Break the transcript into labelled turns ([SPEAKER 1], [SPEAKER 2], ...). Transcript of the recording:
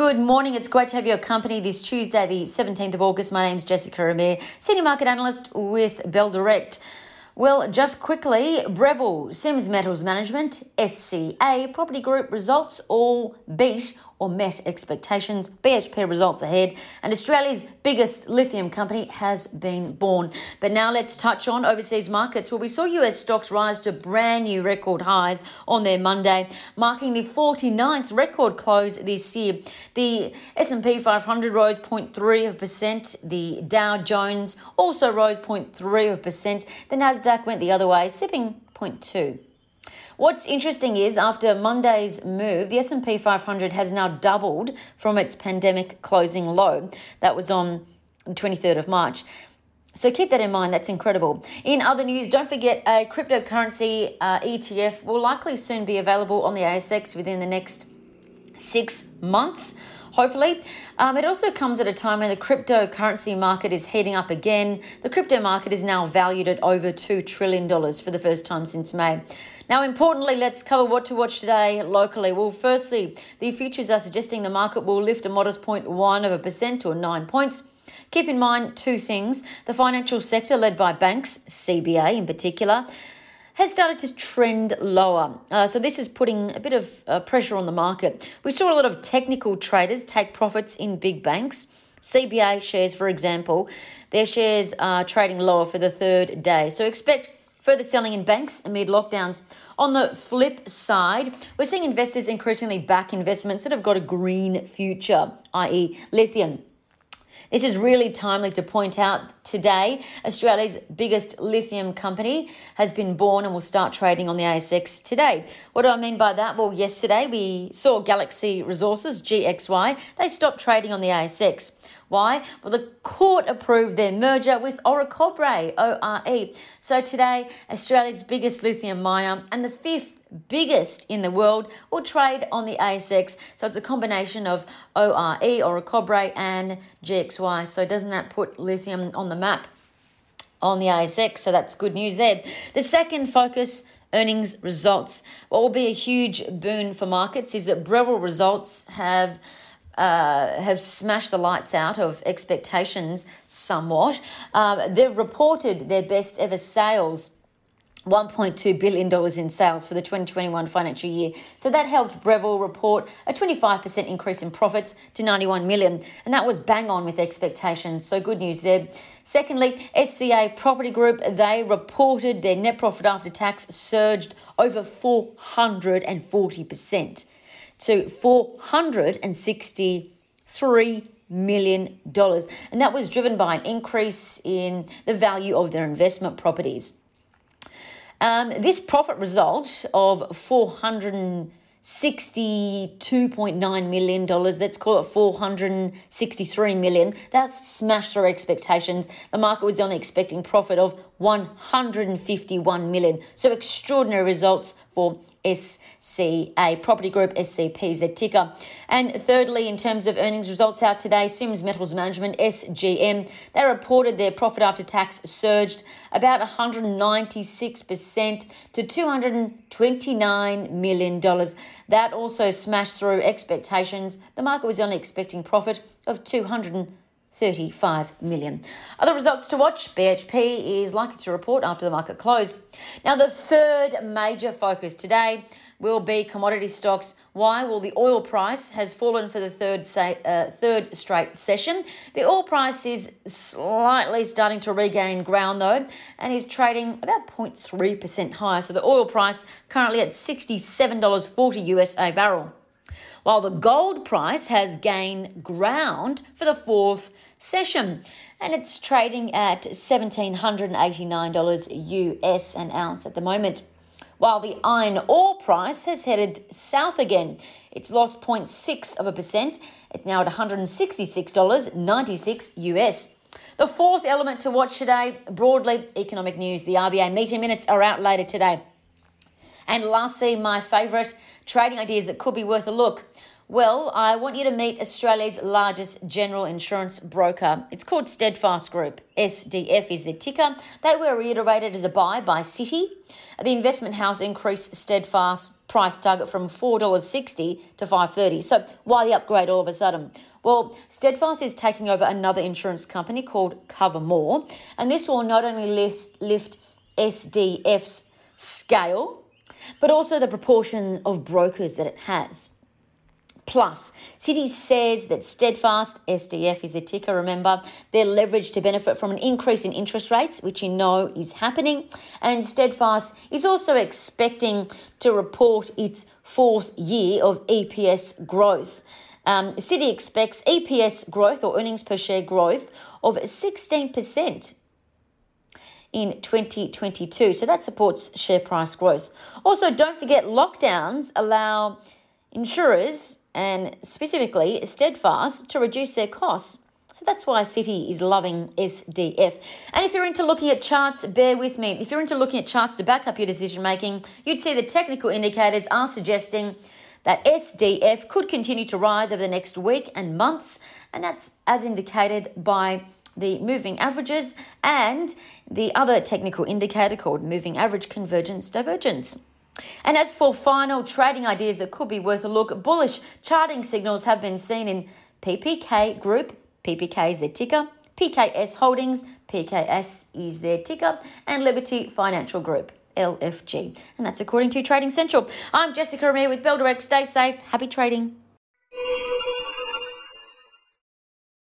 [SPEAKER 1] Good morning. It's great to have your company this Tuesday, the 17th of August. My name is Jessica Amir, Senior Market Analyst with Bell Direct. Well, just quickly, Breville, Sims Metals Management, SCA, Property Group results all beat or met expectations. BHP results ahead, and Australia's biggest lithium company has been born. But now let's touch on overseas markets. Well, we saw US stocks rise to brand new record highs on their Monday, marking the 49th record close this year. The S&P 500 rose 0.3%. The Dow Jones also rose 0.3%. The Nasdaq went the other way, sipping 0.2. What's interesting is after Monday's move, the S&P 500 has now doubled from its pandemic closing low. That was on the 23rd of March. So keep that in mind. That's incredible. In other news, don't forget a cryptocurrency uh, ETF will likely soon be available on the ASX within the next six months hopefully. Um, it also comes at a time when the cryptocurrency market is heating up again. The crypto market is now valued at over $2 trillion for the first time since May. Now, importantly, let's cover what to watch today locally. Well, firstly, the futures are suggesting the market will lift a modest 0.1 of a percent or nine points. Keep in mind two things the financial sector, led by banks, CBA in particular, has started to trend lower. Uh, so, this is putting a bit of uh, pressure on the market. We saw a lot of technical traders take profits in big banks. CBA shares, for example, their shares are trading lower for the third day. So, expect Further selling in banks amid lockdowns. On the flip side, we're seeing investors increasingly back investments that have got a green future, i.e., lithium. This is really timely to point out today Australia's biggest lithium company has been born and will start trading on the ASX today. What do I mean by that? Well, yesterday we saw Galaxy Resources, GXY, they stopped trading on the ASX. Why? Well, the court approved their merger with Orocobre, ORE. So today, Australia's biggest lithium miner and the fifth biggest in the world will trade on the ASX. So it's a combination of ORE, Orocobre, and GXY. So doesn't that put lithium on the map on the ASX? So that's good news there. The second focus earnings results. What will be a huge boon for markets is that Breville results have uh, have smashed the lights out of expectations somewhat. Um, they've reported their best ever sales. $1.2 billion in sales for the 2021 financial year. So that helped Breville report a 25% increase in profits to 91 million. And that was bang on with expectations. So good news there. Secondly, SCA Property Group, they reported their net profit after tax surged over 440% to $463 million. And that was driven by an increase in the value of their investment properties. Um, this profit result of 400 $62.9 million. Let's call it 463 million. That smashed our expectations. The market was only expecting profit of 151 million. So extraordinary results for SCA. Property Group SCP is their ticker. And thirdly, in terms of earnings results out today, Sims Metals Management, SGM, they reported their profit after tax surged about 196% to $229 million. That also smashed through expectations. The market was only expecting profit of 200 35 million. Other results to watch BHP is likely to report after the market close. Now, the third major focus today will be commodity stocks. Why? Well, the oil price has fallen for the third say, uh, third straight session. The oil price is slightly starting to regain ground though, and is trading about 0.3% higher. So the oil price currently at $67.40 US a barrel while the gold price has gained ground for the fourth session and it's trading at $1,789 US an ounce at the moment. While the iron ore price has headed south again, it's lost 0.6 of a percent. It's now at $166.96 US. The fourth element to watch today, broadly economic news. The RBA meeting minutes are out later today. And lastly, my favourite trading ideas that could be worth a look. Well, I want you to meet Australia's largest general insurance broker. It's called Steadfast Group. SDF is the ticker. They were reiterated as a buy by Citi. The investment house increased Steadfast price target from $4.60 to $5.30. So why the upgrade all of a sudden? Well, Steadfast is taking over another insurance company called Cover-More, and this will not only lift SDF's scale, but also the proportion of brokers that it has. Plus, Citi says that Steadfast, SDF is the ticker, remember, they're leveraged to benefit from an increase in interest rates, which you know is happening. And Steadfast is also expecting to report its fourth year of EPS growth. Um, Citi expects EPS growth or earnings per share growth of 16% in 2022. So that supports share price growth. Also, don't forget lockdowns allow insurers and specifically Steadfast to reduce their costs. So that's why Citi is loving SDF. And if you're into looking at charts, bear with me. If you're into looking at charts to back up your decision making, you'd see the technical indicators are suggesting that SDF could continue to rise over the next week and months, and that's as indicated by the moving averages and the other technical indicator called moving average convergence divergence. And as for final trading ideas that could be worth a look, bullish charting signals have been seen in PPK Group, PPK is their ticker, PKS Holdings, PKS is their ticker, and Liberty Financial Group. LFG. And that's according to Trading Central. I'm Jessica Amir with Bell Direct. Stay safe. Happy trading.